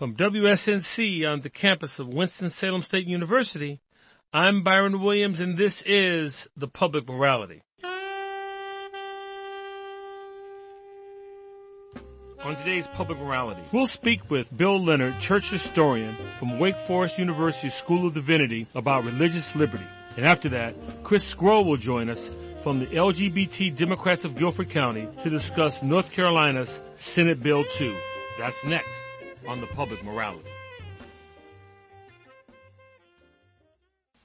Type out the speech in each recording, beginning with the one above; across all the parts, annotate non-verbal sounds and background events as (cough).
From WSNC on the campus of Winston-Salem State University, I'm Byron Williams and this is The Public Morality. On today's Public Morality, we'll speak with Bill Leonard, church historian from Wake Forest University School of Divinity about religious liberty. And after that, Chris Sgro will join us from the LGBT Democrats of Guilford County to discuss North Carolina's Senate Bill 2. That's next on the public morality.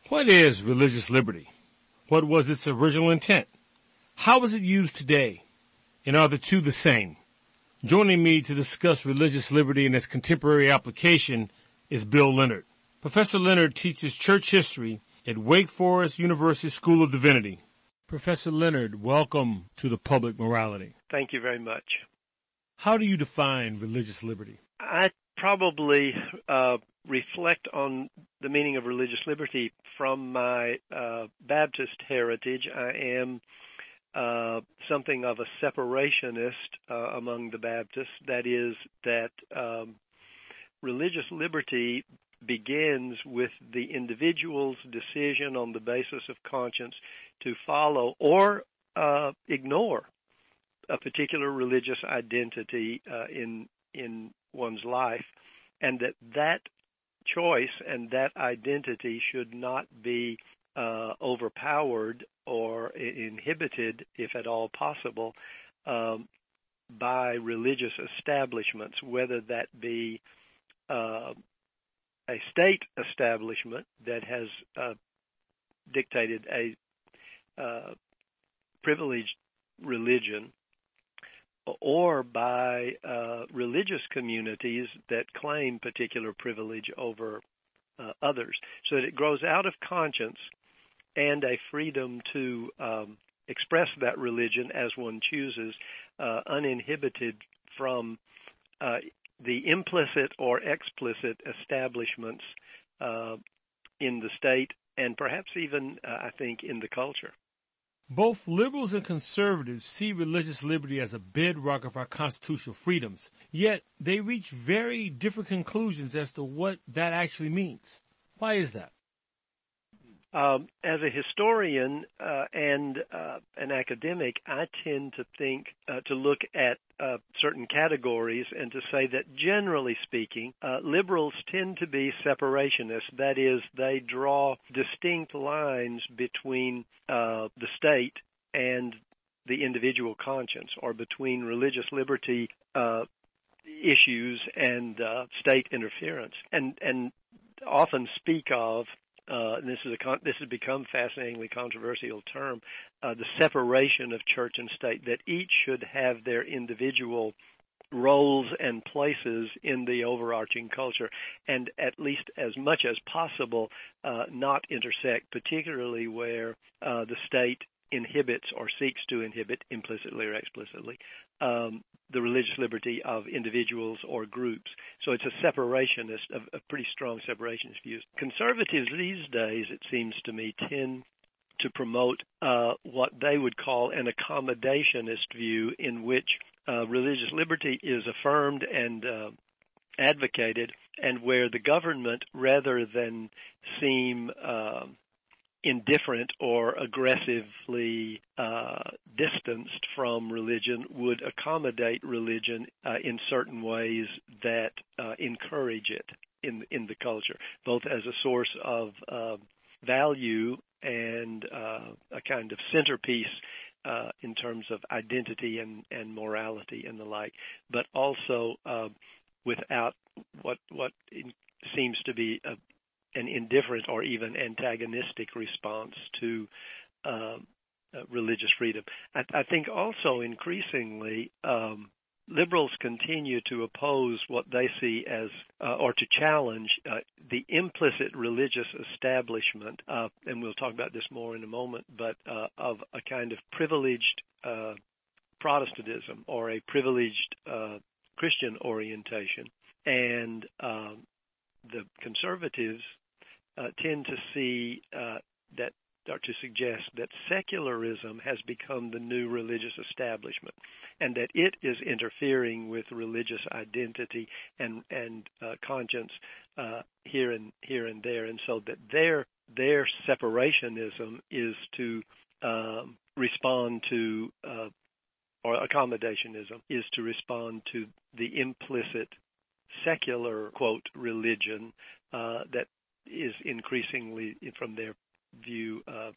What is religious liberty? What was its original intent? How is it used today? And are the two the same? Joining me to discuss religious liberty and its contemporary application is Bill Leonard. Professor Leonard teaches church history at Wake Forest University School of Divinity. Professor Leonard, welcome to the public morality. Thank you very much. How do you define religious liberty? I probably uh, reflect on the meaning of religious liberty from my uh, Baptist heritage. I am uh, something of a separationist uh, among the Baptists. That is, that um, religious liberty begins with the individual's decision on the basis of conscience to follow or uh, ignore a particular religious identity uh, in in one's life, and that that choice and that identity should not be uh, overpowered or inhibited, if at all possible, um, by religious establishments, whether that be uh, a state establishment that has uh, dictated a uh, privileged religion or by uh, religious communities that claim particular privilege over uh, others, so that it grows out of conscience and a freedom to um, express that religion as one chooses, uh, uninhibited from uh, the implicit or explicit establishments uh, in the state and perhaps even, uh, I think, in the culture. Both liberals and conservatives see religious liberty as a bedrock of our constitutional freedoms, yet they reach very different conclusions as to what that actually means. Why is that? Um, as a historian uh, and uh, an academic, I tend to think uh, to look at uh, certain categories and to say that generally speaking, uh, liberals tend to be separationists. That is, they draw distinct lines between uh, the state and the individual conscience, or between religious liberty issues and state interference, and and often speak of uh, this is a this has become fascinatingly controversial term, uh, the separation of church and state, that each should have their individual roles and places in the overarching culture, and at least as much as possible, uh, not intersect, particularly where uh, the state inhibits or seeks to inhibit implicitly or explicitly um, the religious liberty of individuals or groups. So it's a separationist, a, a pretty strong separationist view. Conservatives these days, it seems to me, tend to promote uh, what they would call an accommodationist view in which uh, religious liberty is affirmed and uh, advocated, and where the government, rather than seem uh, indifferent or aggressively uh, distanced from religion would accommodate religion uh, in certain ways that uh, encourage it in in the culture, both as a source of uh, value and uh, a kind of centerpiece uh, in terms of identity and, and morality and the like, but also without what what seems to be a an indifferent or even antagonistic response to um, uh, religious freedom. I, I, think also increasingly um, liberals continue to oppose what they see as uh, or to challenge uh, the implicit religious establishment, uh, and we'll talk about this more in a moment, but uh, of a kind of privileged uh, Protestantism or a privileged Christian orientation. And um, the conservatives tend to see uh, that or to suggest that secularism has become the new religious establishment, and that it is interfering with religious identity and and uh, conscience uh, here and here and there, and so that their their separationism is to um, respond to uh, or accommodationism is to respond to the implicit secular quote religion uh, that is increasingly, from their view, uh,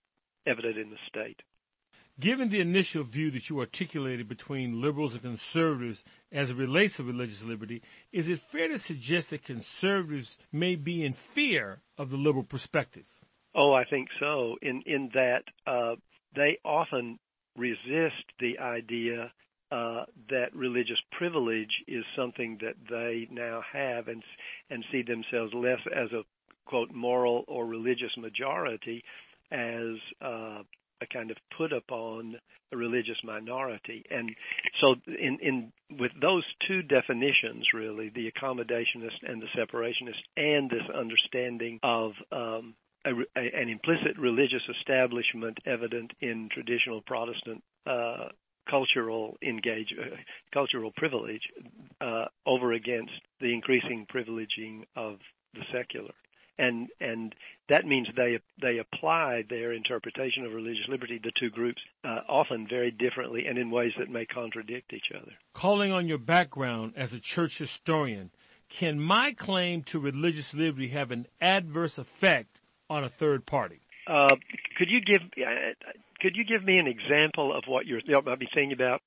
evident in the state. Given the initial view that you articulated between liberals and conservatives as it relates to religious liberty, is it fair to suggest that conservatives may be in fear of the liberal perspective? Oh, I think so. In in that uh, they often resist the idea uh, that religious privilege is something that they now have and and see themselves less as a quote moral or religious majority as uh, a kind of put upon a religious minority. And so in, in with those two definitions really, the accommodationist and the separationist and this understanding of um, a, a, an implicit religious establishment evident in traditional Protestant uh, cultural engage, uh, cultural privilege uh, over against the increasing privileging of the secular and and that means they they apply their interpretation of religious liberty the two groups uh, often very differently and in ways that may contradict each other. Calling on your background as a church historian, can my claim to religious liberty have an adverse effect on a third party? Uh, could you give uh, could you give me an example of what you're you might be thinking about?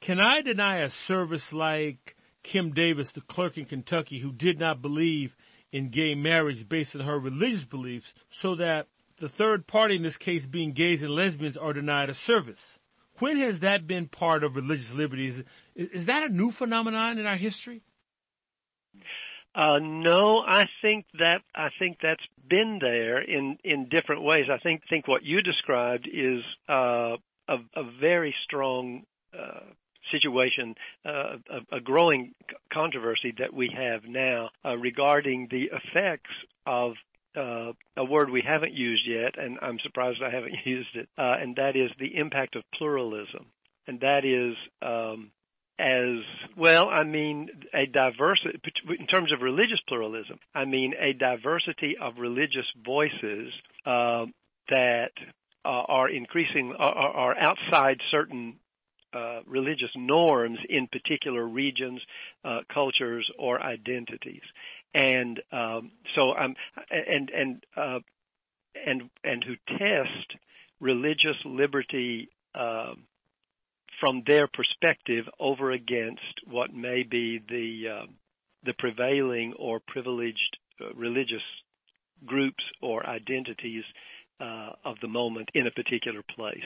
Can I deny a service like Kim Davis, the clerk in Kentucky, who did not believe in gay marriage based on her religious beliefs so that the third party, in this case being gays and lesbians, are denied a service. When has that been part of religious liberties? Is, that a new phenomenon in our history? Uh, no, I think that I think that's been there in in different ways. I think think what you described is uh, a, a very strong uh, situation, uh, a, a, growing controversy that we have now uh, regarding the effects of uh, a word we haven't used yet, and I'm surprised I haven't (laughs) used it, uh, and that is the impact of pluralism. And that is um, as well, I mean a diversity in terms of religious pluralism. I mean a diversity of religious voices uh, that uh, are increasing are, are outside certain uh, religious norms in particular regions, uh, cultures, or identities. And um, so I'm and and uh, and and who test religious liberty um, from their perspective over against what may be the um, the prevailing or privileged uh, religious groups or identities uh, of the moment in a particular place.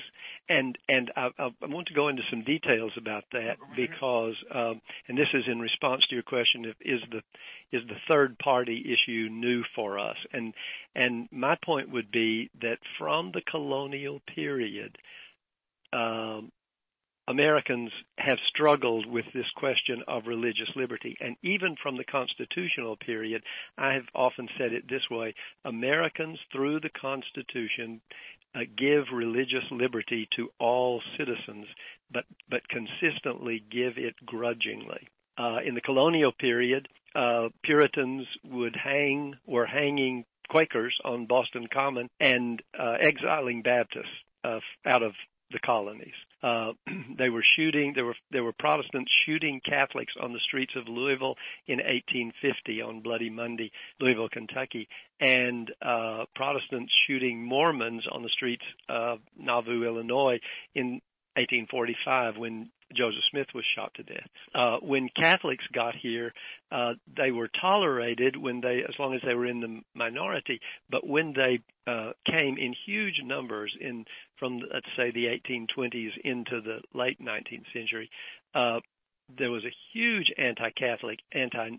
And and I, I, want to go into some details about that because, um, and this is in response to your question: if, is the is the third party issue new for us? And and my point would be that from the colonial period, um, Americans have struggled with this question of religious liberty. And even from the constitutional period, I have often said it this way Americans, through the Constitution, uh, give religious liberty to all citizens, but, but consistently give it grudgingly. Uh, in the colonial period, uh, Puritans would hang, were hanging Quakers on Boston Common and uh, exiling Baptists uh, out of the colonies. Uh, (clears throat) they were shooting. There were there were Protestants shooting Catholics on the streets of Louisville in 1850 on Bloody Monday, Louisville, Kentucky, and uh, Protestants shooting Mormons on the streets of Nauvoo, Illinois, in 1845 when Joseph Smith was shot to death. Uh, when Catholics got here, uh, they were tolerated when they, as long as they were in the minority. But when they uh, came in huge numbers in from let's say the 1820s into the late 19th century, uh, there was a huge anti-Catholic, anti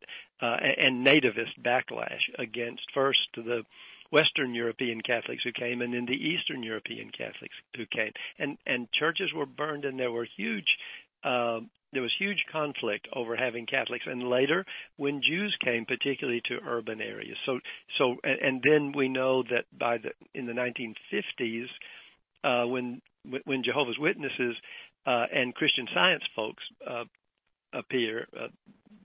uh, and nativist backlash against first the Western European Catholics who came and then the Eastern European Catholics who came. And and churches were burned and there were huge uh, there was huge conflict over having Catholics, and later when Jews came, particularly to urban areas. So, so, and then we know that by the in the 1950s, uh, when when Jehovah's Witnesses uh, and Christian Science folks uh, appear, uh,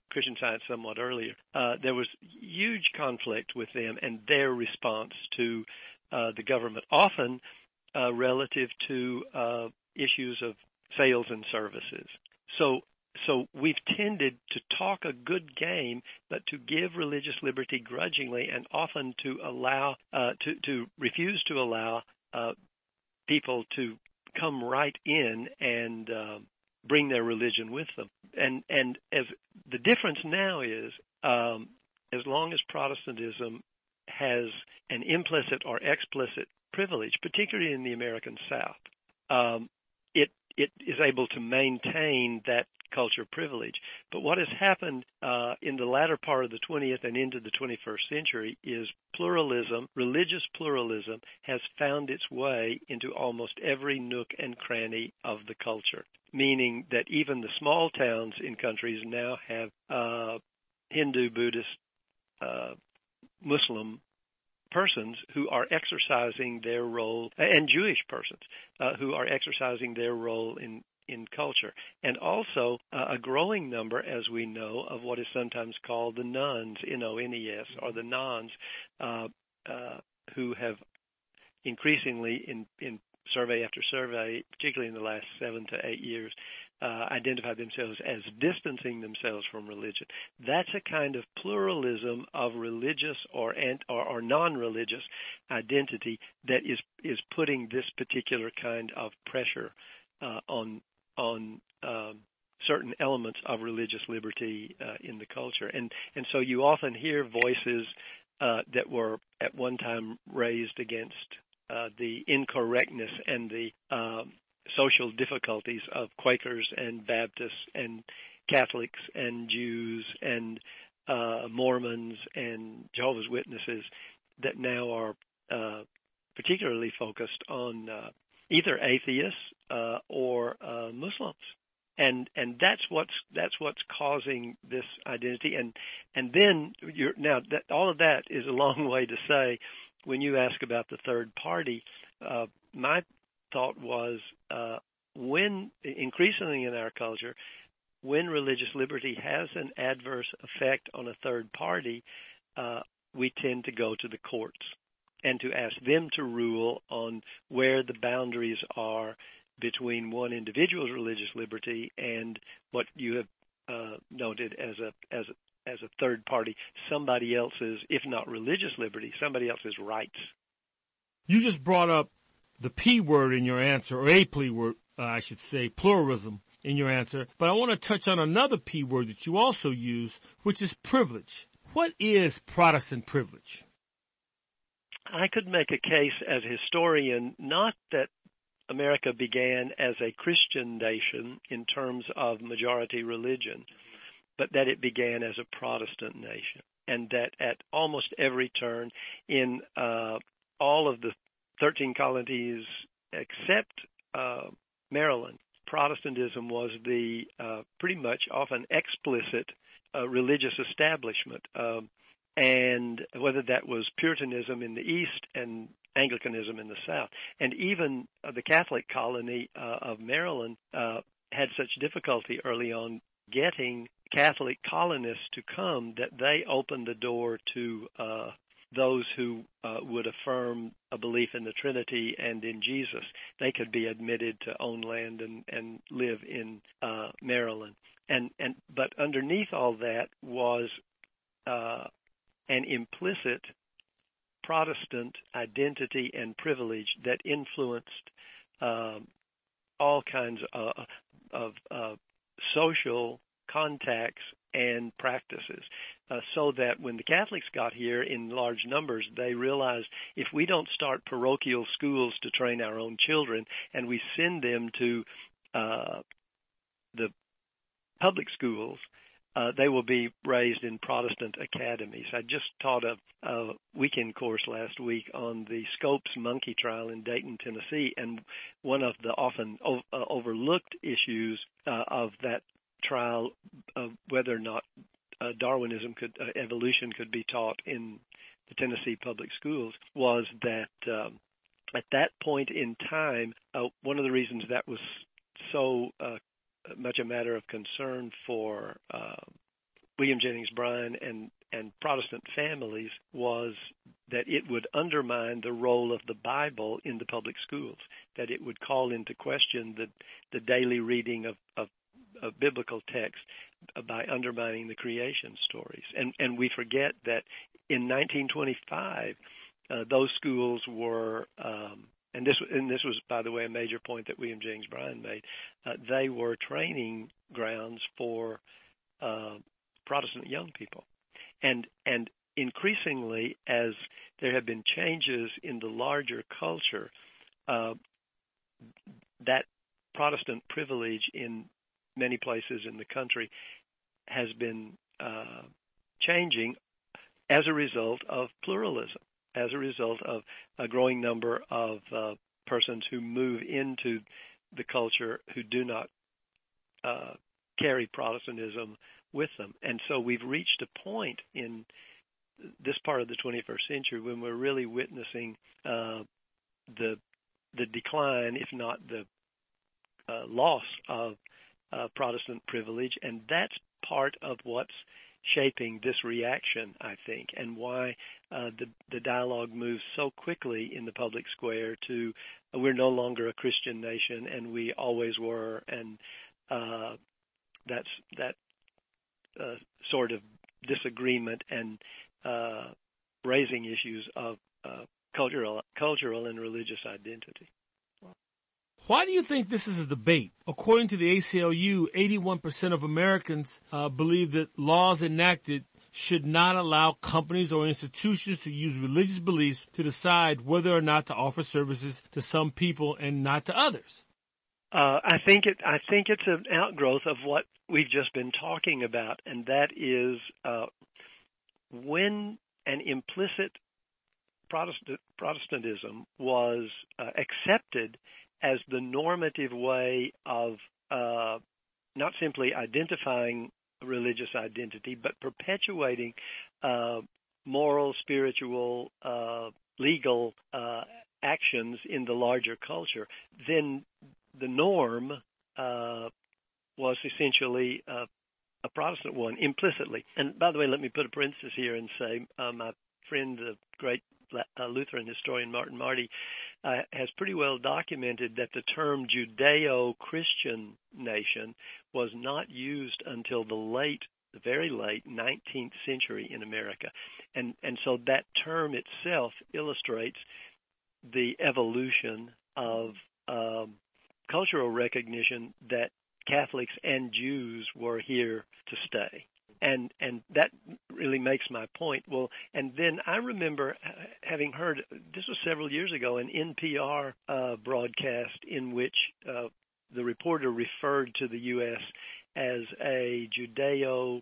Christian Science somewhat earlier, uh, there was huge conflict with them and their response to uh, the government, often uh, relative to uh, issues of sales and services. So so we've tended to talk a good game, but to give religious liberty grudgingly, and often to allow uh, to to refuse to allow uh, people to come right in and uh, bring their religion with them. And and as the difference now is, um, as long as Protestantism has an implicit or explicit privilege, particularly in the American South, um, it it is able to maintain that culture privilege. But what has happened uh, in the latter part of the 20th and into the 21st century is pluralism, religious pluralism, has found its way into almost every nook and cranny of the culture. Meaning that even the small towns in countries now have uh, Hindu, Buddhist, uh, Muslim persons who are exercising their role, and Jewish persons uh, who are exercising their role in in culture, and also uh, a growing number, as we know, of what is sometimes called the nones, N-O-N-E-S, or the nones, uh, uh, who have increasingly, in, in survey after survey, particularly in the last seven to eight years, uh, identify themselves as distancing themselves from religion. That's a kind of pluralism of religious or, or, or non-religious identity that is is putting this particular kind of pressure uh, on on um, certain elements of religious liberty uh, in the culture, and and so you often hear voices uh, that were at one time raised against uh, the incorrectness and the um, social difficulties of Quakers and Baptists and Catholics and Jews and uh, Mormons and Jehovah's Witnesses that now are uh, particularly focused on uh, either atheists uh, or uh, Muslims. And and that's what's that's what's causing this identity. And and then you're now that all of that is a long way to say when you ask about the third party. Uh, my thought was uh, when increasingly in our culture, when religious liberty has an adverse effect on a third party, uh, we tend to go to the courts and to ask them to rule on where the boundaries are between one individual's religious liberty and what you have uh, noted as a as a as a third party, somebody else's, if not religious liberty, somebody else's rights. You just brought up the P word in your answer, or a P word, uh, I should say, pluralism in your answer. But I want to touch on another P word that you also use, which is privilege. What is Protestant privilege? I could make a case as a historian, not that America began as a Christian nation in terms of majority religion, but that it began as a Protestant nation. And that at almost every turn in uh, all of the 13 colonies except uh, Maryland, Protestantism was the uh, pretty much often explicit uh, religious establishment. Um, and whether that was Puritanism in the East and Anglicanism in the South. And even uh, the Catholic colony uh, of Maryland uh, had such difficulty early on getting Catholic colonists to come that they opened the door to uh, those who uh, would affirm a belief in the Trinity and in Jesus, they could be admitted to own land and, and live in uh, Maryland. And and but underneath all that was uh, an implicit Protestant identity and privilege that influenced um, all kinds of, of uh, social contacts and practices. Uh, so that when the Catholics got here in large numbers, they realized if we don't start parochial schools to train our own children and we send them to uh, the public schools, uh, they will be raised in Protestant academies. I just taught a, a weekend course last week on the Scopes monkey trial in Dayton, Tennessee, and one of the often o- uh, overlooked issues uh, of that trial of whether or not uh, Darwinism could uh, evolution could be taught in the Tennessee public schools was that um, at that point in time, uh, one of the reasons that was so uh, much a matter of concern for uh, William Jennings Bryan and and Protestant families was that it would undermine the role of the Bible in the public schools, that it would call into question the the daily reading of, of, of biblical text by undermining the creation stories. And and we forget that in 1925, uh, those schools were um, and this and this was by the way a major point that William Jennings Bryan made. Uh, they were training grounds for uh, Protestant young people, and and increasingly as there have been changes in the larger culture, uh, that Protestant privilege in many places in the country has been uh, changing as a result of pluralism, as a result of a growing number of uh, persons who move into the culture who do not uh, carry Protestantism with them. And so we've reached a point in this part of the 21st century when we're really witnessing uh, the the decline, if not the uh, loss of uh, Protestant privilege, and that's part of what's shaping this reaction, I think, and why uh, the the dialogue moves so quickly in the public square to uh, we're no longer a Christian nation, and we always were, and uh, that's that uh, sort of disagreement and uh, raising issues of uh, cultural cultural and religious identity. Why do you think this is a debate? According to the ACLU, 81% of Americans uh, believe that laws enacted should not allow companies or institutions to use religious beliefs to decide whether or not to offer services to some people and not to others. Uh, I think it. I think it's an outgrowth of what we've just been talking about, and that is uh, when an implicit Protestant, Protestantism was uh, accepted as the normative way of uh, not simply identifying religious identity, but perpetuating uh, moral, spiritual, uh, legal uh, actions in the larger culture, then the norm uh, was essentially uh, a Protestant one implicitly. And by the way, let me put a parenthesis here and say my friend, the great Lutheran historian Martin Marty, uh, has pretty well documented that the term Judeo-Christian nation was not used until the late, the very late 19th century in America, and and so that term itself illustrates the evolution of um, cultural recognition that Catholics and Jews were here to stay. And and that really makes my point. Well, and then I remember having heard this was several years ago an NPR uh, broadcast in which uh, the reporter referred to the U.S. as a Judeo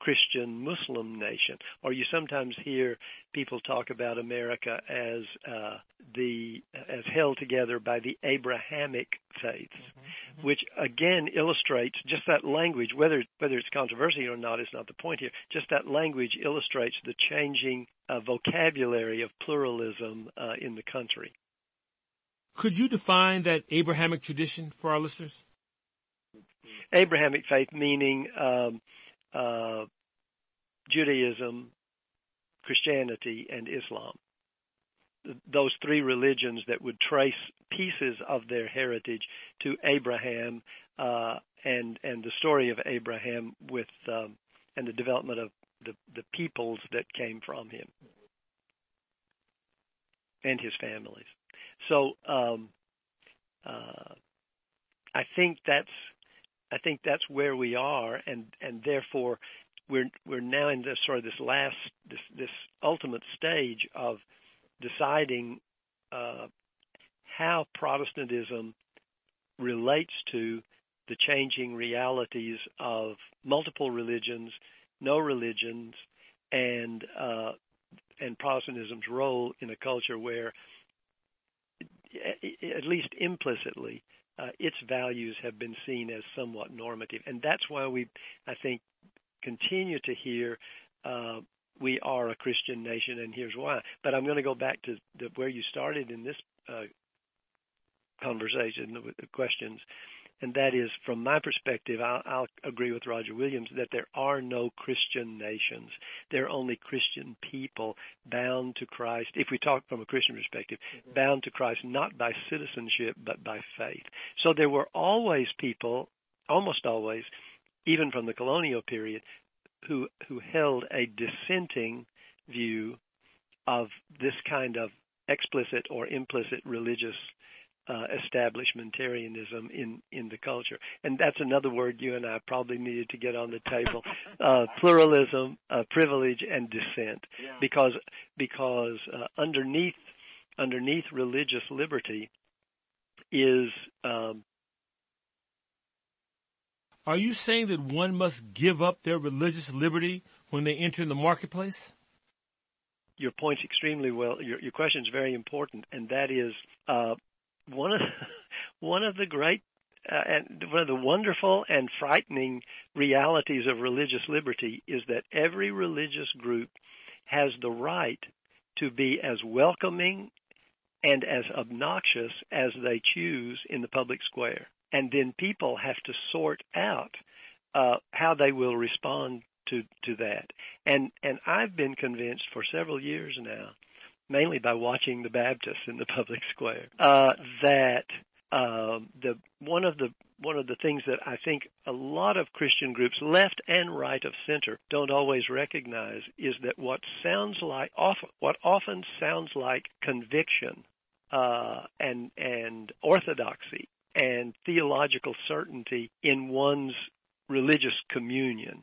Christian Muslim nation, or you sometimes hear people talk about America as uh, the as held together by the Abrahamic faiths, mm-hmm, mm-hmm. which again illustrates just that language. Whether whether it's controversy or not is not the point here. Just that language illustrates the changing uh, vocabulary of pluralism uh, in the country. Could you define that Abrahamic tradition for our listeners? Abrahamic faith meaning. Um, uh, Judaism, Christianity, and Islam. Those three religions that would trace pieces of their heritage to Abraham uh, and and the story of Abraham with um, and the development of the the peoples that came from him and his families. So um, uh, I think that's I think that's where we are, and and therefore we're we're now in this sort of this last this this ultimate stage of deciding uh, how Protestantism relates to the changing realities of multiple religions, no religions, and uh, and Protestantism's role in a culture where, at least implicitly, uh, its values have been seen as somewhat normative, and that's why we, I think, continue to hear uh, we are a Christian nation, and here's why. But I'm going to go back to the, where you started in this uh, conversation questions and that is, from my perspective, I'll, I'll, agree with Roger Williams that there are no Christian nations. There are only Christian people bound to Christ, if we talk from a Christian perspective, mm-hmm. bound to Christ not by citizenship but by faith. So there were always people, almost always, even from the colonial period, who, who held a dissenting view of this kind of explicit or implicit religious uh, establishmentarianism in in the culture, and that's another word you and I probably needed to get on the table: (laughs) uh, pluralism, uh, privilege, and dissent, yeah. because because uh, underneath underneath religious liberty is. Um, Are you saying that one must give up their religious liberty when they enter the marketplace? Your point's extremely well. Your, your question is very important, and that is uh, one of (laughs) one of the great uh, and one of the wonderful and frightening realities of religious liberty is that every religious group has the right to be as welcoming and as obnoxious as they choose in the public square. And then people have to sort out uh, how they will respond to, to that. And, and I've been convinced for several years now mainly by watching the Baptists in the public square, uh, that uh, the one of the one of the things that I think a lot of Christian groups, left and right of center, don't always recognize is that what sounds like often, what often sounds like conviction uh, and and orthodoxy and theological certainty in one's religious communion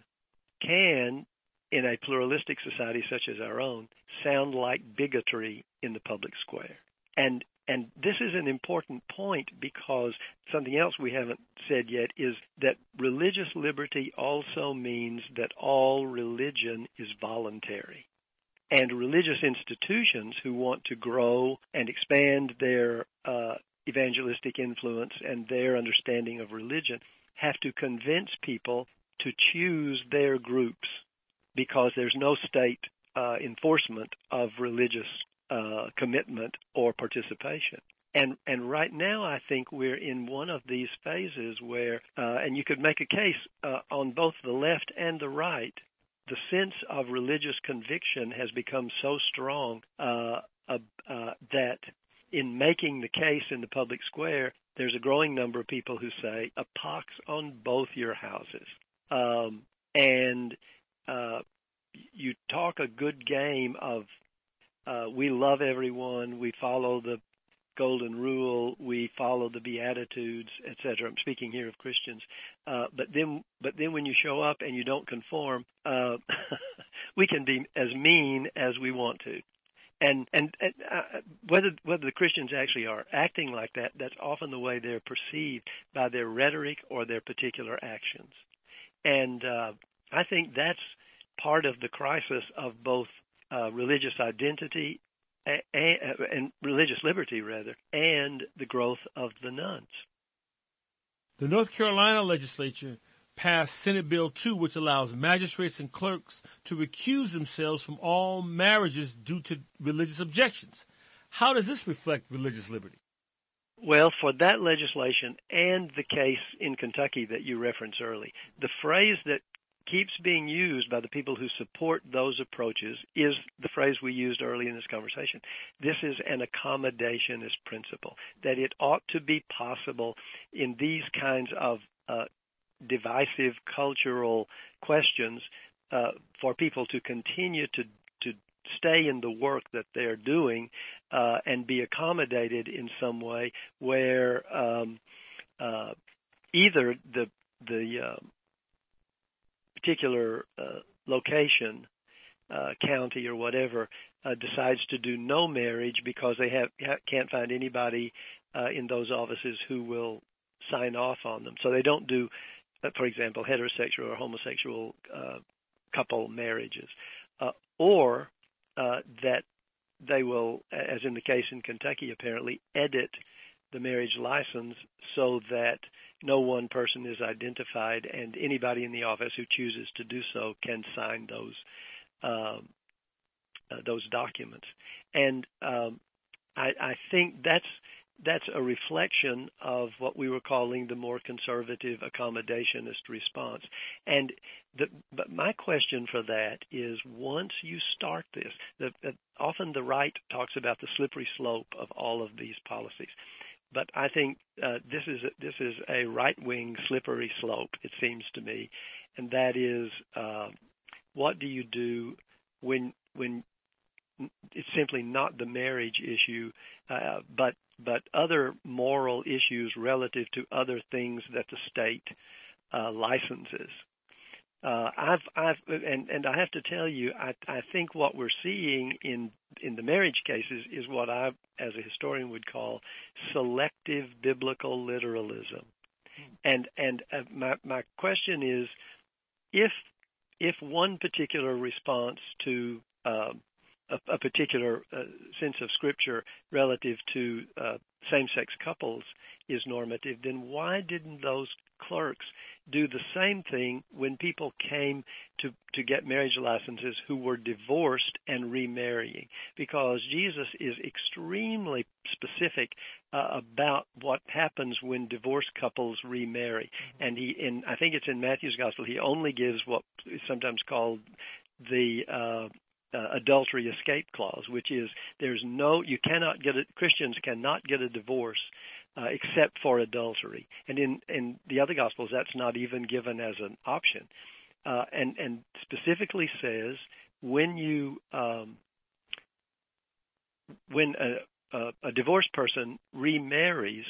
can in a pluralistic society such as our own sound like bigotry in the public square. And and this is an important point because something else we haven't said yet is that religious liberty also means that all religion is voluntary. And religious institutions who want to grow and expand their uh, evangelistic influence and their understanding of religion have to convince people to choose their groups because there's no state uh, enforcement of religious uh, commitment or participation. And and right now, I think we're in one of these phases where, uh, and you could make a case uh, on both the left and the right. The sense of religious conviction has become so strong uh, uh, that in making the case in the public square, there's a growing number of people who say a pox on both your houses. Um, and uh, you talk a good game of uh, we love everyone, we follow the golden rule, we follow the beatitudes, etc. I'm speaking here of Christians, uh, but then but then when you show up and you don't conform, uh, (laughs) we can be as mean as we want to. And and, and uh, whether whether the Christians actually are acting like that, that's often the way they're perceived by their rhetoric or their particular actions. And uh, I think that's part of the crisis of both uh, religious identity and, and religious liberty, rather, and the growth of the nones. The North Carolina legislature passed Senate Bill 2, which allows magistrates and clerks to recuse themselves from all marriages due to religious objections. How does this reflect religious liberty? Well, for that legislation and the case in Kentucky that you referenced early, the phrase that keeps being used by the people who support those approaches is the phrase we used early in this conversation. This is an accommodationist principle, that it ought to be possible in these kinds of uh, divisive cultural questions uh, for people to continue to, to stay in the work that they're doing uh, and be accommodated in some way where um, uh, either the the uh, particular uh, location, uh, county or whatever, uh, decides to do no marriage because they have can't find anybody in those offices who will sign off on them. So they don't do, for example, heterosexual or homosexual couple marriages, or that they will, as in the case in Kentucky, apparently edit the marriage license so that no one person is identified, and anybody in the office who chooses to do so can sign those um, uh, those documents. And um, I, I think that's that's a reflection of what we were calling the more conservative accommodationist response. And the, but my question for that is once you start this, the, the, often the right talks about the slippery slope of all of these policies. But I think uh, this is a, this is a right wing slippery slope. It seems to me, and that is uh, what do you do when when it's simply not the marriage issue, uh, but but other moral issues relative to other things that the state uh, licenses. Uh, I've, I've, and, and I have to tell you, I, I think what we're seeing in in the marriage cases is what I, as a historian, would call selective biblical literalism. And and uh, my my question is, if if one particular response to um, a, a particular uh, sense of Scripture relative to uh, same-sex couples is normative, then why didn't those clerks do the same thing when people came to to get marriage licenses who were divorced and remarrying because Jesus is extremely specific uh, about what happens when divorced couples remarry mm-hmm. and he in I think it's in Matthew's gospel he only gives what is sometimes called the uh, uh, adultery escape clause, which is there's no you cannot get a Christians cannot get a divorce uh, except for adultery, and in in the other gospels that's not even given as an option, uh, and and specifically says when you um, when a, a, a divorced person remarries,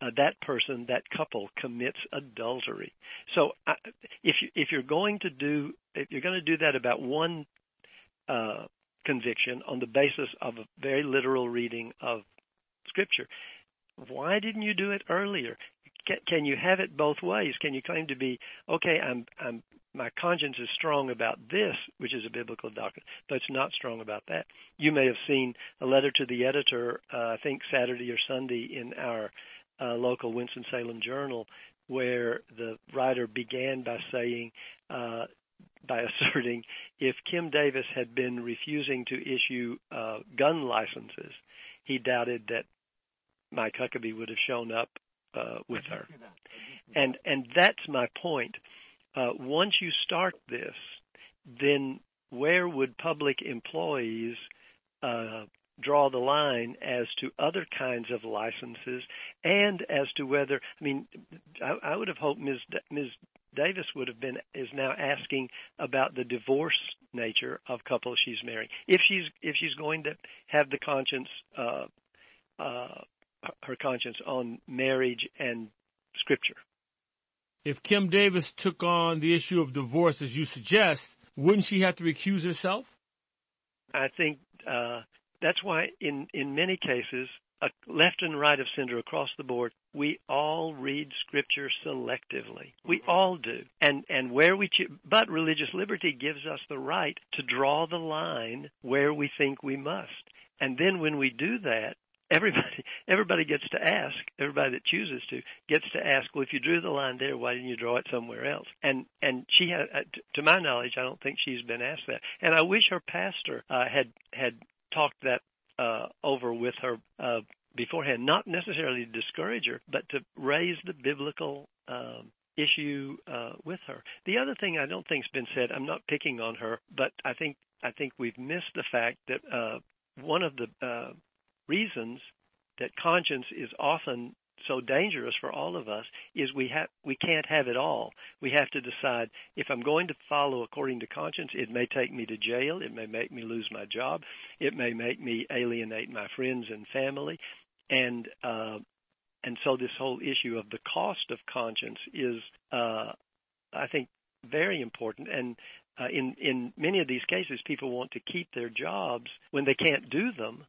uh, that person, that couple, commits adultery. So, uh, if you, if you're going to do if you're going to do that about one uh, conviction on the basis of a very literal reading of Scripture. Why didn't you do it earlier? Can, can you have it both ways? Can you claim to be okay? I'm, I'm, my conscience is strong about this, which is a biblical doctrine, but it's not strong about that. You may have seen a letter to the editor, uh, I think Saturday or Sunday, in our uh, local Winston Salem Journal, where the writer began by saying, uh, by (laughs) asserting if Kim Davis had been refusing to issue uh, gun licenses, he doubted that Mike Huckabee would have shown up uh, with her. And and that's my point. Uh, once you start this, then where would public employees uh, draw the line as to other kinds of licenses and as to whether I mean I, I would have hoped Ms. D- Ms. Davis would have been is now asking about the divorce nature of couples she's marrying. If she's if she's going to have the conscience uh, uh, her conscience on marriage and scripture. If Kim Davis took on the issue of divorce as you suggest, wouldn't she have to recuse herself? I think uh, that's why in in many cases left and right of center across the board, we all read scripture selectively. We mm-hmm. all do. And and where we cho- but religious liberty gives us the right to draw the line where we think we must. And then when we do that, everybody (laughs) everybody gets to ask everybody that chooses to gets to ask well if you drew the line there why didn't you draw it somewhere else and and she had uh, to my knowledge i don't think she's been asked that and i wish her pastor uh, had had talked that over with her uh, beforehand, not necessarily to discourage her, but to raise the biblical um, issue uh, with her. The other thing I don't think's been said, I'm not picking on her, but I think I think we've missed the fact that uh, one of the uh, reasons that conscience is often so dangerous for all of us is we have we can't have it all. We have to decide if I'm going to follow according to conscience, it may take me to jail, it may make me lose my job, it may make me alienate my friends and family, and uh, and so this whole issue of the cost of conscience is, uh, I think, very important. And uh, in in many of these cases, people want to keep their jobs when they can't do them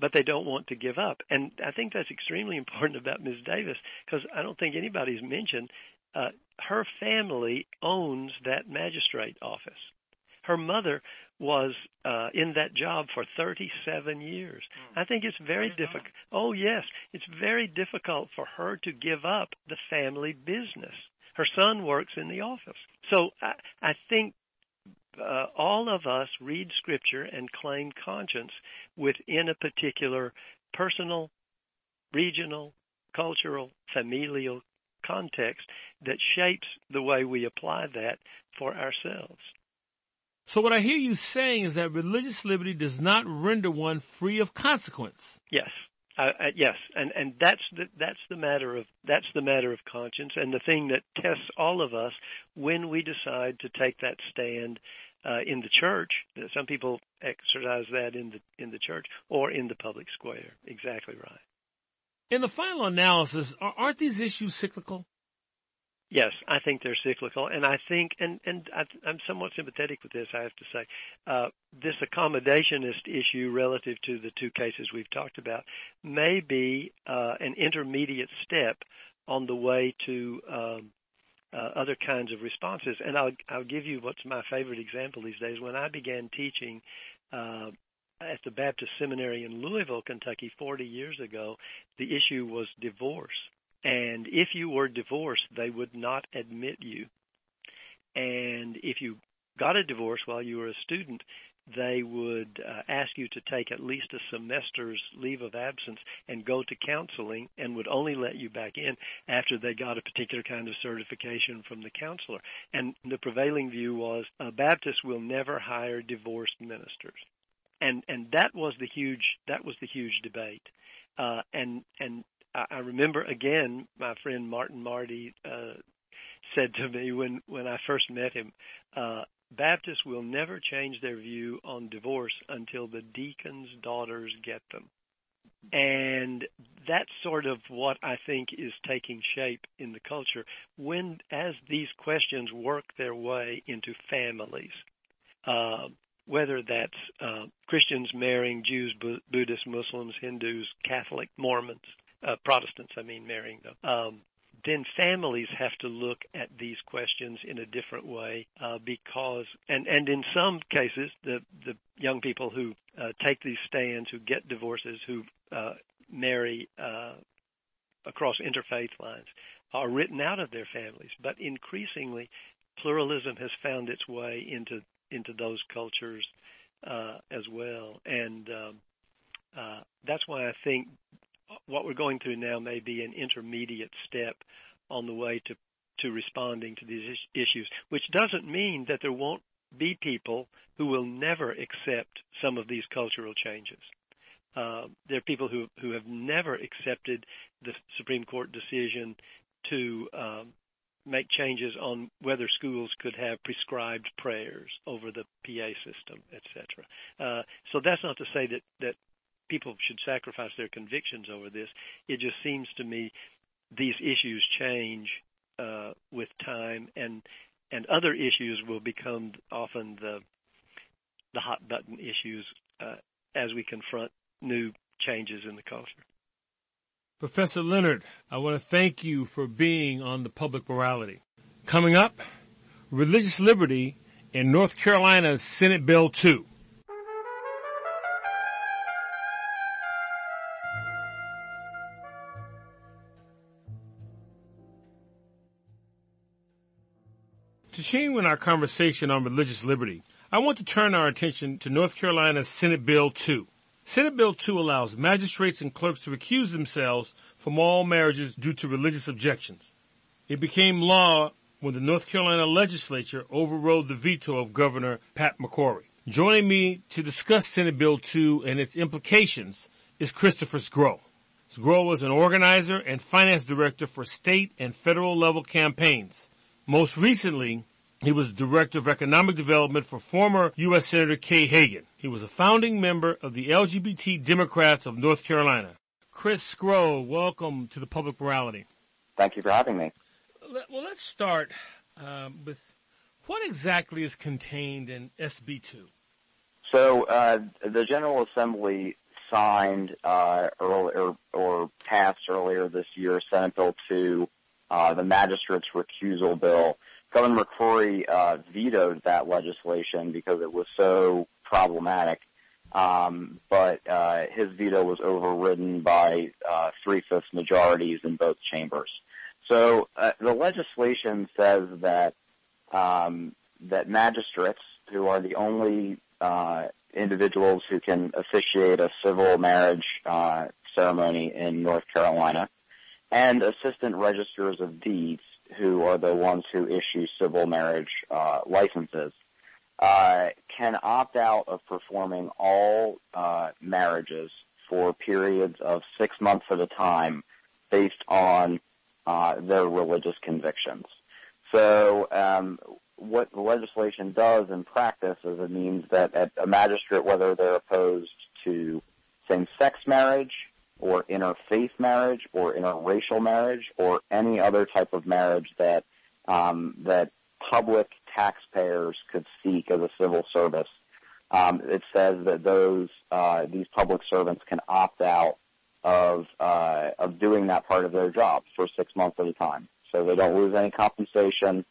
but they don't want to give up. And I think that's extremely (laughs) important about Ms. Davis because I don't think anybody's mentioned uh, her family owns that magistrate office. Her mother was uh, in that job for 37 years. I think it's very difficult. Oh yes, it's very difficult for her to give up the family business. Her son works in the office, so I, I think uh, all of us read scripture and claim conscience within a particular personal, regional, cultural, familial context that shapes the way we apply that for ourselves. So what I hear you saying is that religious liberty does not render one free of consequence. Yes. Uh, uh, yes, and and that's the that's the matter of that's the matter of conscience, and the thing that tests all of us when we decide to take that stand uh, in the church. Some people exercise that in the in the church or in the public square. Exactly right. In the final analysis, aren't these issues cyclical? Yes, I think they're cyclical, and I think, and and I, am somewhat sympathetic with this. I have to say, uh, this accommodationist issue relative to the two cases we've talked about may be uh, an intermediate step on the way to um, uh, other kinds of responses. And I'll I'll give you what's my favorite example these days. When I began teaching uh, at the Baptist Seminary in Louisville, Kentucky, 40 years ago, the issue was divorce and if you were divorced, they would not admit you. And if you got a divorce while you were a student, they would uh, ask you to take at least a semester's leave of absence and go to counseling and would only let you back in after they got a particular kind of certification from the counselor. And the prevailing view was uh, Baptists will never hire divorced ministers. And and that was the huge that was the huge debate. Uh, and and I, remember again my friend Martin Marty uh, said to me when when I first met him, uh, Baptists will never change their view on divorce until the deacon's daughters get them. And that's sort of what I think is taking shape in the culture when, as these questions work their way into families, uh, whether that's uh, Christians marrying Jews, Bu- Buddhists, Muslims, Hindus, Catholic, Mormons, uh, Protestants, I mean, marrying them. Um, then families have to look at these questions in a different way uh, because, and and in some cases, the the young people who uh, take these stands, who get divorces, who uh, marry uh, across interfaith lines, are written out of their families. But increasingly, pluralism has found its way into into those cultures uh, as well, and um, uh, that's why I think what we're going through now may be an intermediate step on the way to to responding to these issues, which doesn't mean that there won't be people who will never accept some of these cultural changes. Uh, there are people who who have never accepted the Supreme Court decision to um, make changes on whether schools could have prescribed prayers over the PA system, etc. Uh, so that's not to say that that people should sacrifice their convictions over this. It just seems to me these issues change uh, with time, and and other issues will become often the the hot button issues uh, as we confront new changes in the culture. Professor Leonard, I want to thank you for being on the public morality. Coming up, religious liberty in North Carolina's Senate Bill 2. Continuing our conversation on religious liberty, I want to turn our attention to North Carolina's Senate Bill 2. Senate Bill 2 allows magistrates and clerks to recuse themselves from all marriages due to religious objections. It became law when the North Carolina legislature overrode the veto of Governor Pat McCrory. Joining me to discuss Senate Bill 2 and its implications is Christopher Sgro. Sgro was an organizer and finance director for state and federal level campaigns. Most recently, he was Director of Economic Development for former U.S. Senator Kay Hagan. He was a founding member of the LGBT Democrats of North Carolina. Chris Sgro, welcome to the Public Morality. Thank you for having me. Well, let's start um, with what exactly is contained in SB 2? So, uh, the General Assembly signed uh, earlier or passed earlier this year Senate Bill 2, uh, the Magistrates Recusal Bill Governor McCrory uh, vetoed that legislation because it was so problematic. Um, but uh, his veto was overridden by uh, three-fifths majorities in both chambers. So uh, the legislation says that um, that magistrates, who are the only uh, individuals who can officiate a civil marriage uh, ceremony in North Carolina, and assistant registers of deeds, who are the ones who issue civil marriage uh, licenses, uh, can opt out of performing all uh, marriages for periods of six months at a time based on uh, their religious convictions. So um, what the legislation does in practice is it means that a magistrate, whether they're opposed to same-sex marriage or interfaith marriage or interracial marriage or any other type of marriage that um, that public taxpayers could seek as a civil service. Um, it says that those uh, these public servants can opt out of uh, of doing that part of their job for six months at a time, so they don't lose any compensation.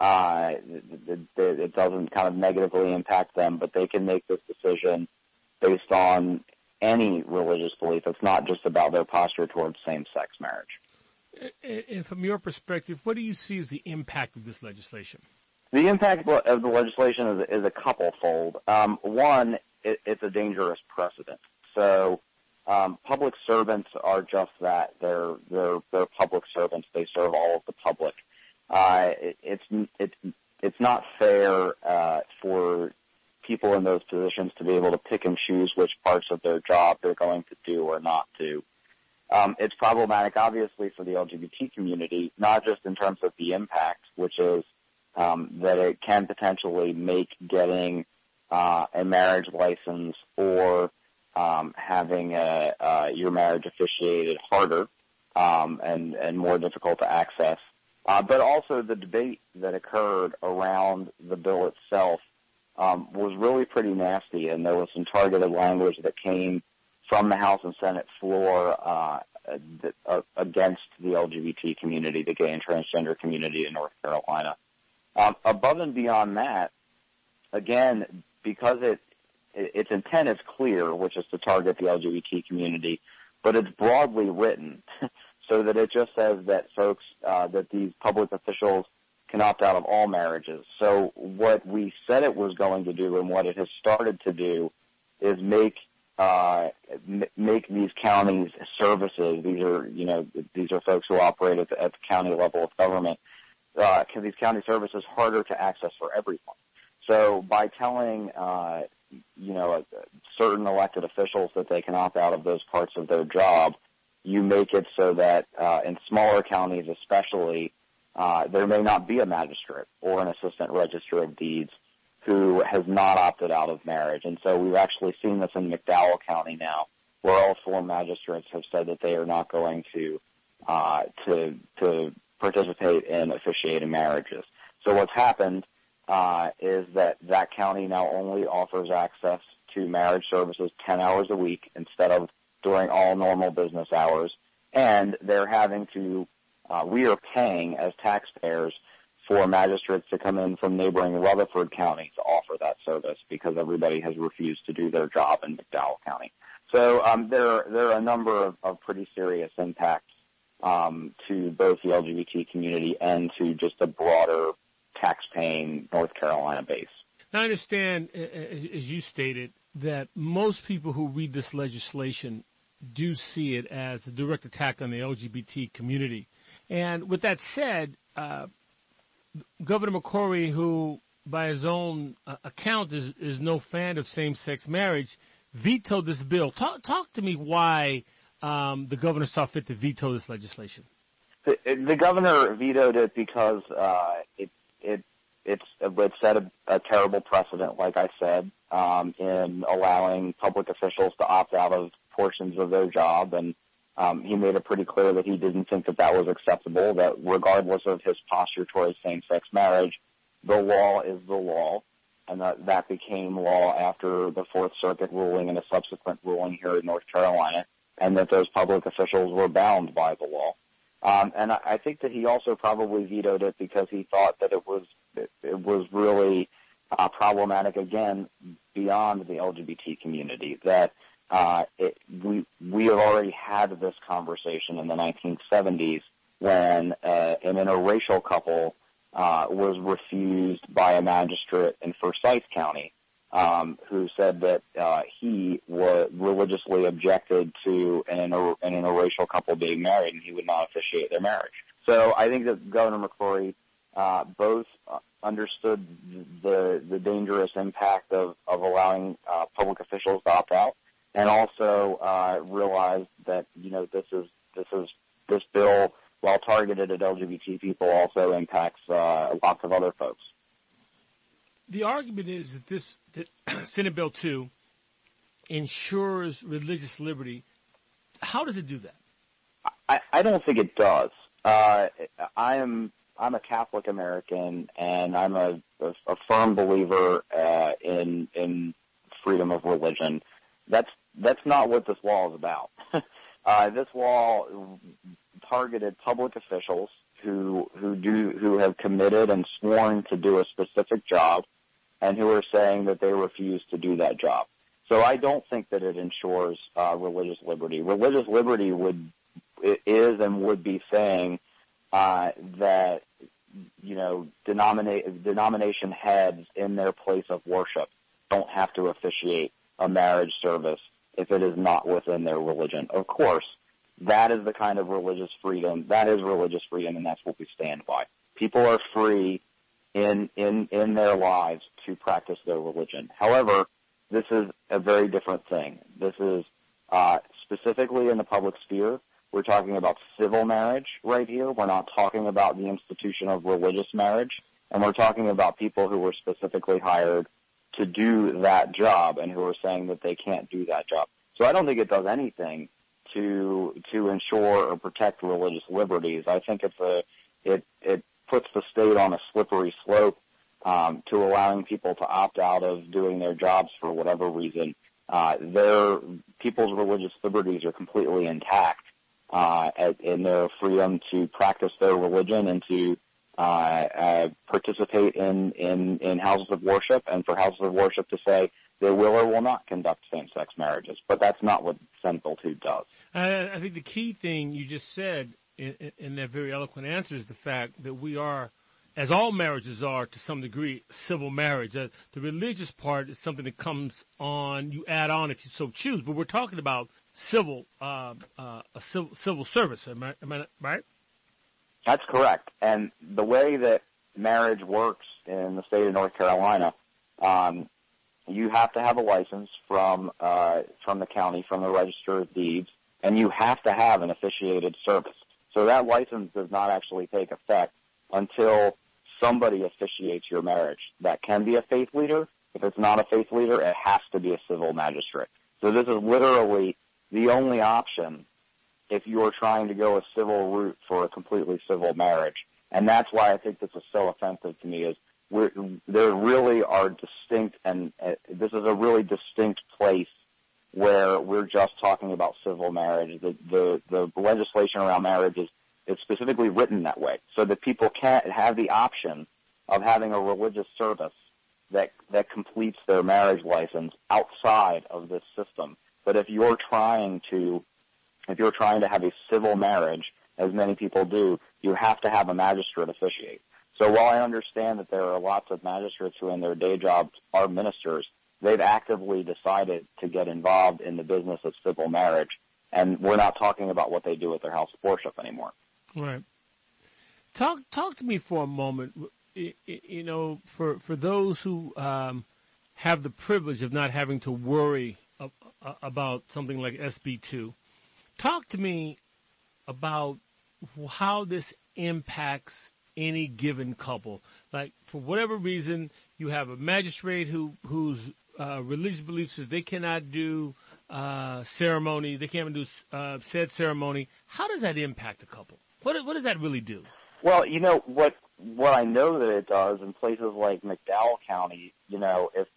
Uh, it, it, it doesn't kind of negatively impact them, but they can make this decision based on any religious belief. It's not just about their posture towards same-sex marriage. And from your perspective, what do you see as the impact of this legislation? The impact of the legislation is, is a couple-fold. Um, one, it, it's a dangerous precedent. So um, public servants are just that. They're they're they're public servants. They serve all of the public. Uh, it, it's it's it's not fair uh, for people in those positions to be able to pick and choose which parts of their job they're going to do or not do. Um, it's problematic, obviously, for the LGBT community, not just in terms of the impact, which is um, that it can potentially make getting uh, a marriage license or um, having a, uh, your marriage officiated harder um, and and more difficult to access. Uh, but also the debate that occurred around the bill itself um, was really pretty nasty, and there was some targeted language that came from the House and Senate floor uh, uh, against the LGBT community, the gay and transgender community in North Carolina. Um, above and beyond that, again, because it its intent is clear, which is to target the LGBT community, but it's broadly written (laughs) so that it just says that folks, uh, that these public officials can opt out of all marriages. So what we said it was going to do and what it has started to do is make uh, make these counties services. These are, you know, these are folks who operate at the, at the county level of government. Uh, can these county services harder to access for everyone? So by telling, uh, you know, certain elected officials that they can opt out of those parts of their job, you make it so that uh, in smaller counties, especially, uh, there may not be a magistrate or an assistant register of deeds who has not opted out of marriage. And so we've actually seen this in McDowell County now, where all four magistrates have said that they are not going to uh, to to participate in officiating marriages. So what's happened uh, is that that county now only offers access to marriage services 10 hours a week instead of during all normal business hours, and they're having to. Uh, we are paying as taxpayers for magistrates to come in from neighboring Rutherford County to offer that service because everybody has refused to do their job in McDowell County. So um, there, there are a number of, of pretty serious impacts um, to both the LGBT community and to just a broader tax-paying North Carolina base. Now, I understand, as you stated, that most people who read this legislation do see it as a direct attack on the LGBT community. And with that said, uh, Governor McCrory, who by his own uh, account is, is no fan of same-sex marriage, vetoed this bill. Talk, talk to me why um, the governor saw fit to veto this legislation. The, the governor vetoed it because uh, it it it's it set a, a terrible precedent, like I said, um, in allowing public officials to opt out of portions of their job and um, he made it pretty clear that he didn't think that that was acceptable, that regardless of his posture towards same-sex marriage, the law is the law, and that that became law after the Fourth Circuit ruling and a subsequent ruling here in North Carolina, and that those public officials were bound by the law. Um, and I, I think that he also probably vetoed it because he thought that it was it, it was really uh, problematic again beyond the LGBT community. That uh, it, we we have already had this conversation in the 1970s when uh, an interracial couple uh, was refused by a magistrate in Forsyth County, um, who said that uh, he was religiously objected to an, inter- an interracial couple being married, and he would not officiate their marriage. So I think that Governor McCrory uh, both understood the the dangerous impact of of allowing uh, public officials to opt out, and also uh, realized that you know this is this is this bill while targeted at LGBT people, also impacts uh, lots of other folks. The argument is that this that (clears throat) Senate Bill two ensures religious liberty. How does it do that? I, I don't think it does. Uh, I am I'm a Catholic American, and I'm a, a, a firm believer uh, in in freedom of religion. That's that's not what this law is about. (laughs) uh, this law targeted public officials who who do who have committed and sworn to do a specific job, and who are saying that they refuse to do that job. So I don't think that it ensures uh, religious liberty. Religious liberty would is and would be saying uh, that you know denominate, denomination heads in their place of worship don't have to officiate a marriage service if it is not within their religion. Of course, that is the kind of religious freedom. That is religious freedom, and that's what we stand by. People are free in in in their lives to practice their religion. However, this is a very different thing. This is uh, specifically in the public sphere. We're talking about civil marriage right here. We're not talking about the institution of religious marriage, and we're talking about people who were specifically hired to do that job and who are saying that they can't do that job. So I don't think it does anything to to ensure or protect religious liberties. I think it's a it it puts the state on a slippery slope um, to allowing people to opt out of doing their jobs for whatever reason. Uh, their people's religious liberties are completely intact uh, in their freedom to practice their religion and to participate in, in in houses of worship, and for houses of worship to say they will or will not conduct same-sex marriages. But that's not what 2 does. I, I think the key thing you just said in, in that very eloquent answer is the fact that we are, as all marriages are to some degree, civil marriage. Uh, the religious part is something that comes on, you add on if you so choose, but we're talking about civil, uh, uh, a civil, civil service. Am I, am I right? That's correct. And the way that marriage works in the state of North Carolina, um, you have to have a license from uh, from the county, from the Register of Deeds, and you have to have an officiated service. So that license does not actually take effect until somebody officiates your marriage. That can be a faith leader. If it's not a faith leader, it has to be a civil magistrate. So this is literally the only option if you're trying to go a civil route for a completely civil marriage. And that's why I think this is so offensive to me is we're, there really are distinct, and uh, this is a really distinct place where we're just talking about civil marriage. The, the, the legislation around marriage is, is specifically written that way so that people can't have the option of having a religious service that, that completes their marriage license outside of this system. But if you're trying to, if you're trying to have a civil marriage, as many people do, you have to have a magistrate officiate. So while I understand that there are lots of magistrates who in their day jobs are ministers, they've actively decided to get involved in the business of civil marriage. And we're not talking about what they do at their house of worship anymore. Right. Talk talk to me for a moment. You know, for for those who um, have the privilege of not having to worry about something like SB two, talk to me about how this impacts any given couple. Like for whatever reason, you have a magistrate who whose uh, religious belief says they cannot do uh, ceremony, they can't do uh, said ceremony. How does that impact a couple? What what does that really do? Well, you know what what I know that it does in places like McDowell County. You know, if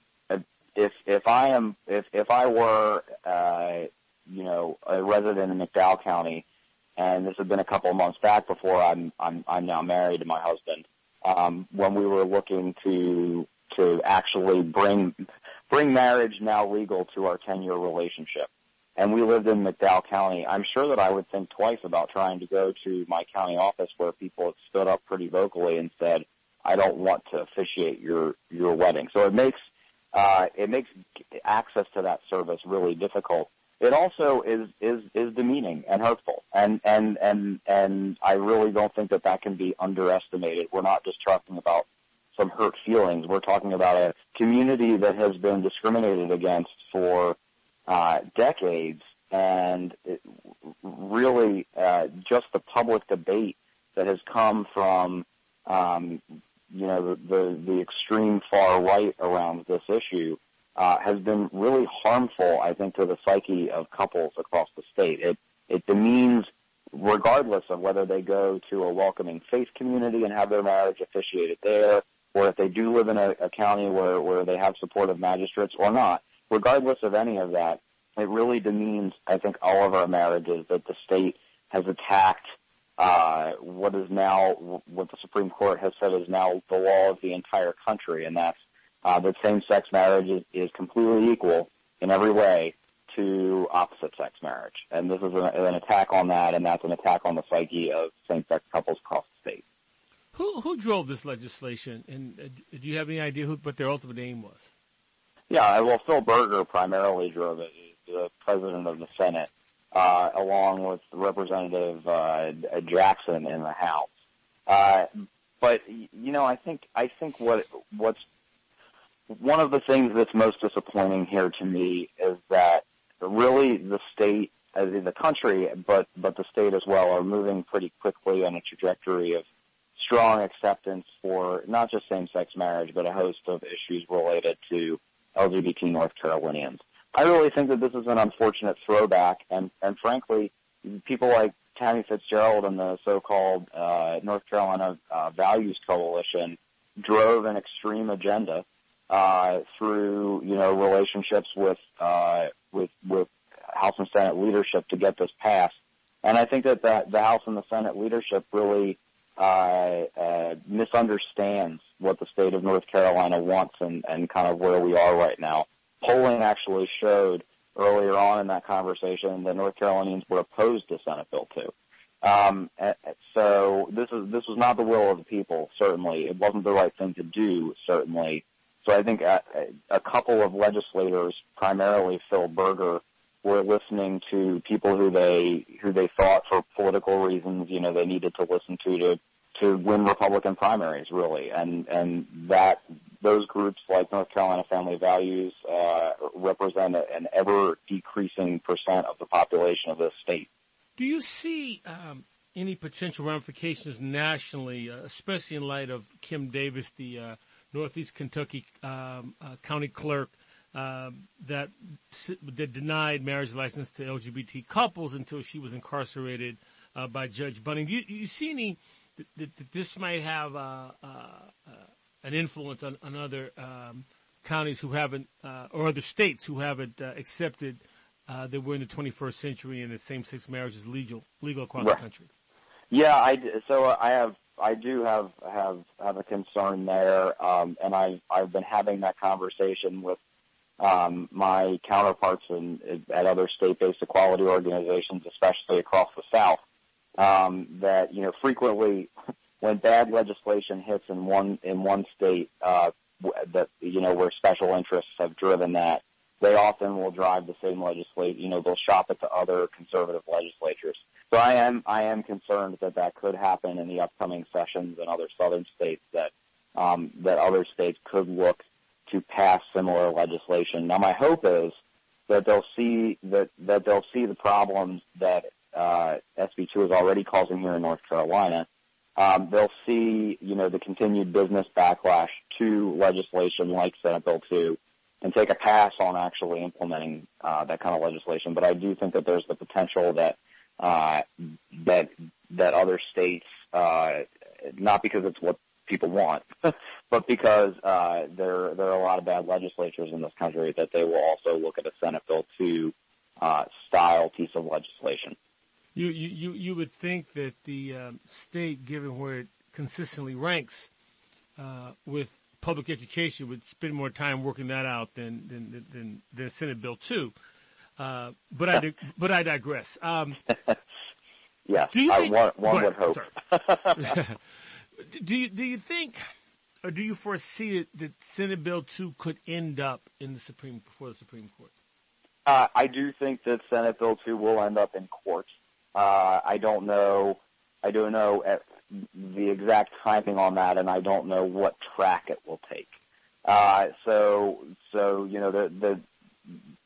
if if I am if if I were uh, you know a resident in McDowell County and this had been a couple of months back before I'm I'm I'm now married to my husband. Um, when we were looking to to actually bring bring marriage now legal to our 10 year relationship, and we lived in McDowell County, I'm sure that I would think twice about trying to go to my county office where people had stood up pretty vocally and said, "I don't want to officiate your your wedding." So it makes uh, it makes access to that service really difficult. It also is is is demeaning and hurtful, and and and and I really don't think that that can be underestimated. We're not just talking about some hurt feelings. We're talking about a community that has been discriminated against for uh, decades, and it, really uh, just the public debate that has come from um, you know, the, the, the extreme far right around this issue uh, has been really harmful, I think, to the psyche of couples across the state. It, it demeans, regardless of whether they go to a welcoming faith community and have their marriage officiated there, or if they do live in a, a county where, where they have supportive magistrates or not, regardless of any of that, it really demeans, I think, all of our marriages that the state has attacked uh, what is now what the Supreme Court has said is now the law of the entire country, and that's uh, that same-sex marriage is, is completely equal in every way to opposite-sex marriage, and this is an, an attack on that, and that's an attack on the psyche of same-sex couples across the state. Who who drove this legislation, and uh, do you have any idea who, what their ultimate aim was? Yeah, well, Phil Berger primarily drove it, the president of the Senate uh, along with Representative uh, Jackson in the House. Uh, but you know, I think I think what what's one of the things that's most disappointing here to me is that really the state, as in the country, but but the state as well, are moving pretty quickly on a trajectory of strong acceptance for not just same-sex marriage, but a host of issues related to LGBT North Carolinians. I really think that this is an unfortunate throwback, and and frankly, people like Tami Fitzgerald and the so-called uh, North Carolina uh, Values Coalition drove an extreme agenda uh, through you know relationships with uh, with with House and Senate leadership to get this passed. And I think that the, the House and the Senate leadership really uh, uh, misunderstands what the state of North Carolina wants and, and kind of where we are right now polling actually showed earlier on in that conversation that North Carolinians were opposed to Senate Bill 2. Um, so this is this was not the will of the people. Certainly, it wasn't the right thing to do. Certainly, so I think a, a couple of legislators, primarily Phil Berger, were listening to people who they who they thought for political reasons, you know, they needed to listen to to to win Republican primaries, really, and and that those groups like North Carolina Family Values uh, represent an ever decreasing percent of the population of this state. Do you see um, any potential ramifications nationally, uh, especially in light of Kim Davis, the uh, Northeast Kentucky um, uh, county clerk? Um, that that denied marriage license to LGBT couples until she was incarcerated uh, by Judge Bunning. Do you, do you see any that, that, this might have uh, an influence on, on other um, counties who haven't, uh, or other states who haven't uh, accepted uh, that we're in the 21st century and that same-sex marriage is legal legal across right. the country. Yeah, I so I have I do have have have a concern there, um, and I've I've been having that conversation with um, my counterparts in, at other state-based equality organizations, especially across the South. Um, that you know frequently (laughs) when bad legislation hits in one in one state uh, that you know where special interests have driven that, they often will drive the same legislate. You know, they'll shop it to other conservative legislatures. So I am I am concerned that that could happen in the upcoming sessions in other southern states that um, that other states could look to pass similar legislation. Now, my hope is that they'll see that that they'll see the problems that uh, SB2 is already causing here in North Carolina, um, they'll see, you know, the continued business backlash to legislation like Senate Bill 2 and take a pass on actually implementing uh, that kind of legislation. But I do think that there's the potential that uh, that that other states, uh, not because it's what people want, (laughs) but because uh, there there are a lot of bad legislatures in this country, that they will also look at a Senate Bill 2 uh, style piece of legislation. You, you, you would think that the um, state, given where it consistently ranks uh, with public education, would spend more time working that out than than than, than Senate Bill two. Uh, but I (laughs) but I digress. Um, (laughs) yes, do you think, one, one would hope. (laughs) do you do you think, or do you foresee it, that Senate Bill two could end up in the Supreme before the Supreme Court? Uh, I do think that Senate Bill two will end up in court. Uh, I don't know. I don't know the exact timing on that, and I don't know what track it will take. Uh, so, so you know, the the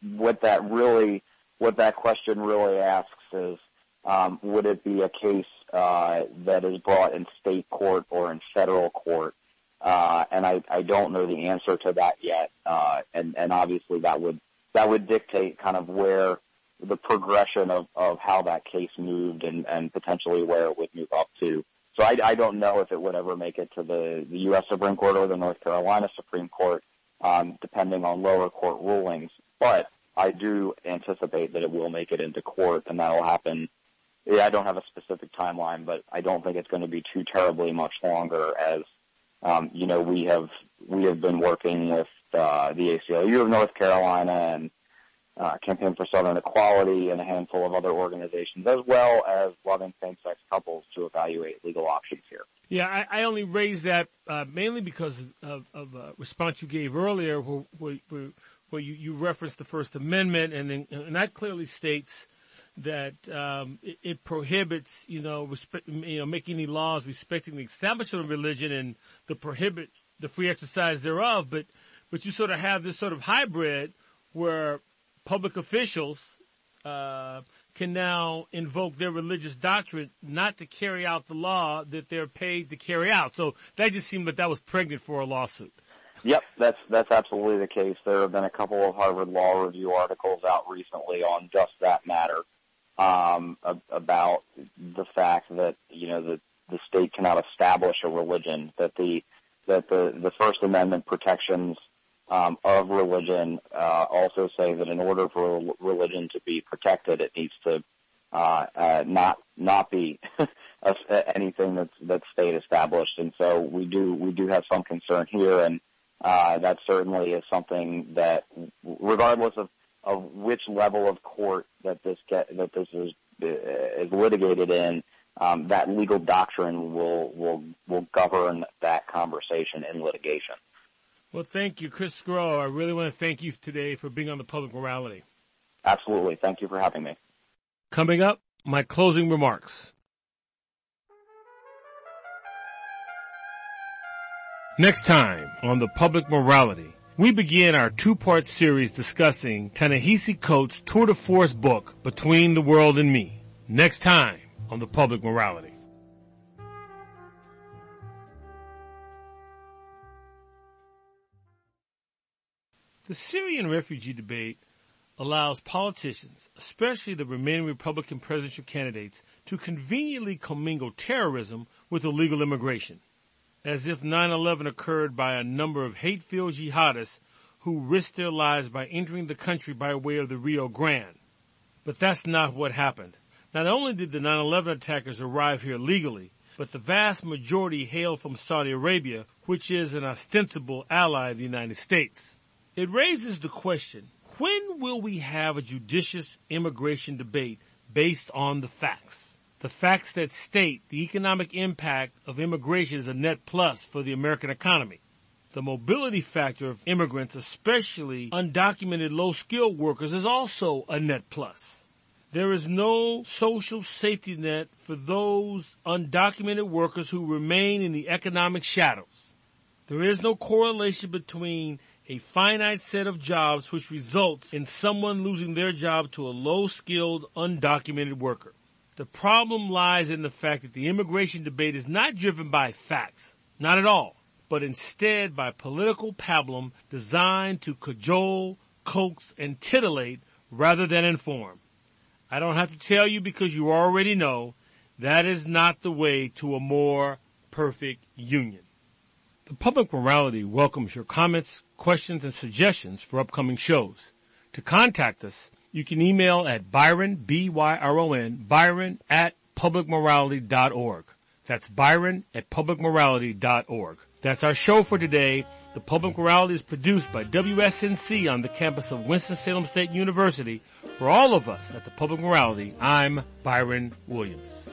what that really, what that question really asks is, um, would it be a case uh, that is brought in state court or in federal court? Uh, and I, I don't know the answer to that yet. Uh, and, and obviously that would that would dictate kind of where the progression of, of how that case moved and, and potentially where it would move up to. So I, I don't know if it would ever make it to the, the U.S. Supreme Court or the North Carolina Supreme Court, um, depending on lower court rulings. But I do anticipate that it will make it into court, and that will happen. Yeah, I don't have a specific timeline, but I don't think it's going to be too terribly much longer. As um, you know, we have we have been working with uh, the ACLU of North Carolina and uh, Campaign for Southern Equality and a handful of other organizations, as well as loving same-sex couples to evaluate legal options here. Yeah, I, I only raised that uh, mainly because of, of a response you gave earlier, where, where, where you, you referenced the First Amendment, and, then, and that clearly states that um, it, it, prohibits, you know, respect, you know, making any laws respecting the establishment of religion and the prohibit the free exercise thereof. But but you sort of have this sort of hybrid where public officials uh, can now invoke their religious doctrine not to carry out the law that they're paid to carry out. So that just seemed that that was pregnant for a lawsuit. Yep, that's that's absolutely the case. There have been a couple of Harvard Law Review articles out recently on just that matter um, about the fact that you know the the state cannot establish a religion that the that the the First Amendment protections um, of religion uh, also say that in order for religion to be protected, it needs to uh, uh, not not be (laughs) anything that's that's state established. And so we do we do have some concern here, and uh, that certainly is something that, regardless of of which level of court that this get that this is uh, is litigated in, um, that legal doctrine will will will govern that conversation in litigation. Well, thank you, Chris Sgro. I really want to thank you today for being on the public morality. Absolutely. Thank you for having me. Coming up, my closing remarks. Next time on the public morality, we begin our two-part series discussing Ta-Nehisi Coates' tour de force book, Between the World and Me. Next time on the public morality. The Syrian refugee debate allows politicians, especially the remaining Republican presidential candidates, to conveniently commingle terrorism with illegal immigration, as if 9-11 occurred by a number of hate-filled jihadists who risked their lives by entering the country by way of the Rio Grande. But that's not what happened. Not only did the 9-11 attackers arrive here legally, but the vast majority hailed from Saudi Arabia, which is an ostensible ally of the United States. It raises the question, when will we have a judicious immigration debate based on the facts? The facts that state the economic impact of immigration is a net plus for the American economy. The mobility factor of immigrants, especially undocumented low skilled workers, is also a net plus. There is no social safety net for those undocumented workers who remain in the economic shadows. There is no correlation between a finite set of jobs which results in someone losing their job to a low skilled, undocumented worker. The problem lies in the fact that the immigration debate is not driven by facts. Not at all. But instead by political pablum designed to cajole, coax, and titillate rather than inform. I don't have to tell you because you already know that is not the way to a more perfect union. The Public Morality welcomes your comments, questions, and suggestions for upcoming shows. To contact us, You can email at Byron, B-Y-R-O-N, Byron at publicmorality.org. That's Byron at publicmorality.org. That's our show for today. The Public Morality is produced by WSNC on the campus of Winston-Salem State University. For all of us at the Public Morality, I'm Byron Williams.